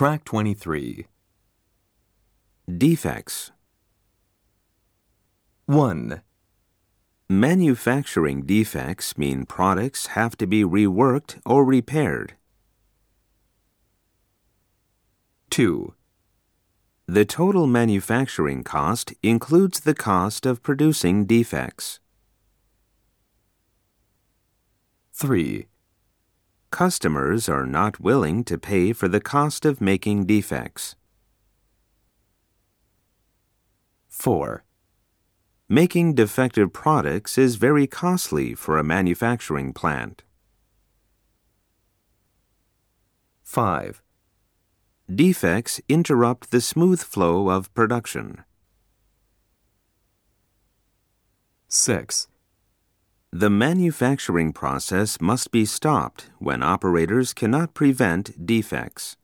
Track 23. Defects. 1, Manufacturing defects mean products have to be reworked or repaired. 2, The total manufacturing cost includes the cost of producing defects. 3, Customers are not willing to pay for the cost of making defects. 4, Making defective products is very costly for a manufacturing plant. 5, Defects interrupt the smooth flow of production. 6, The manufacturing process must be stopped when operators cannot prevent defects.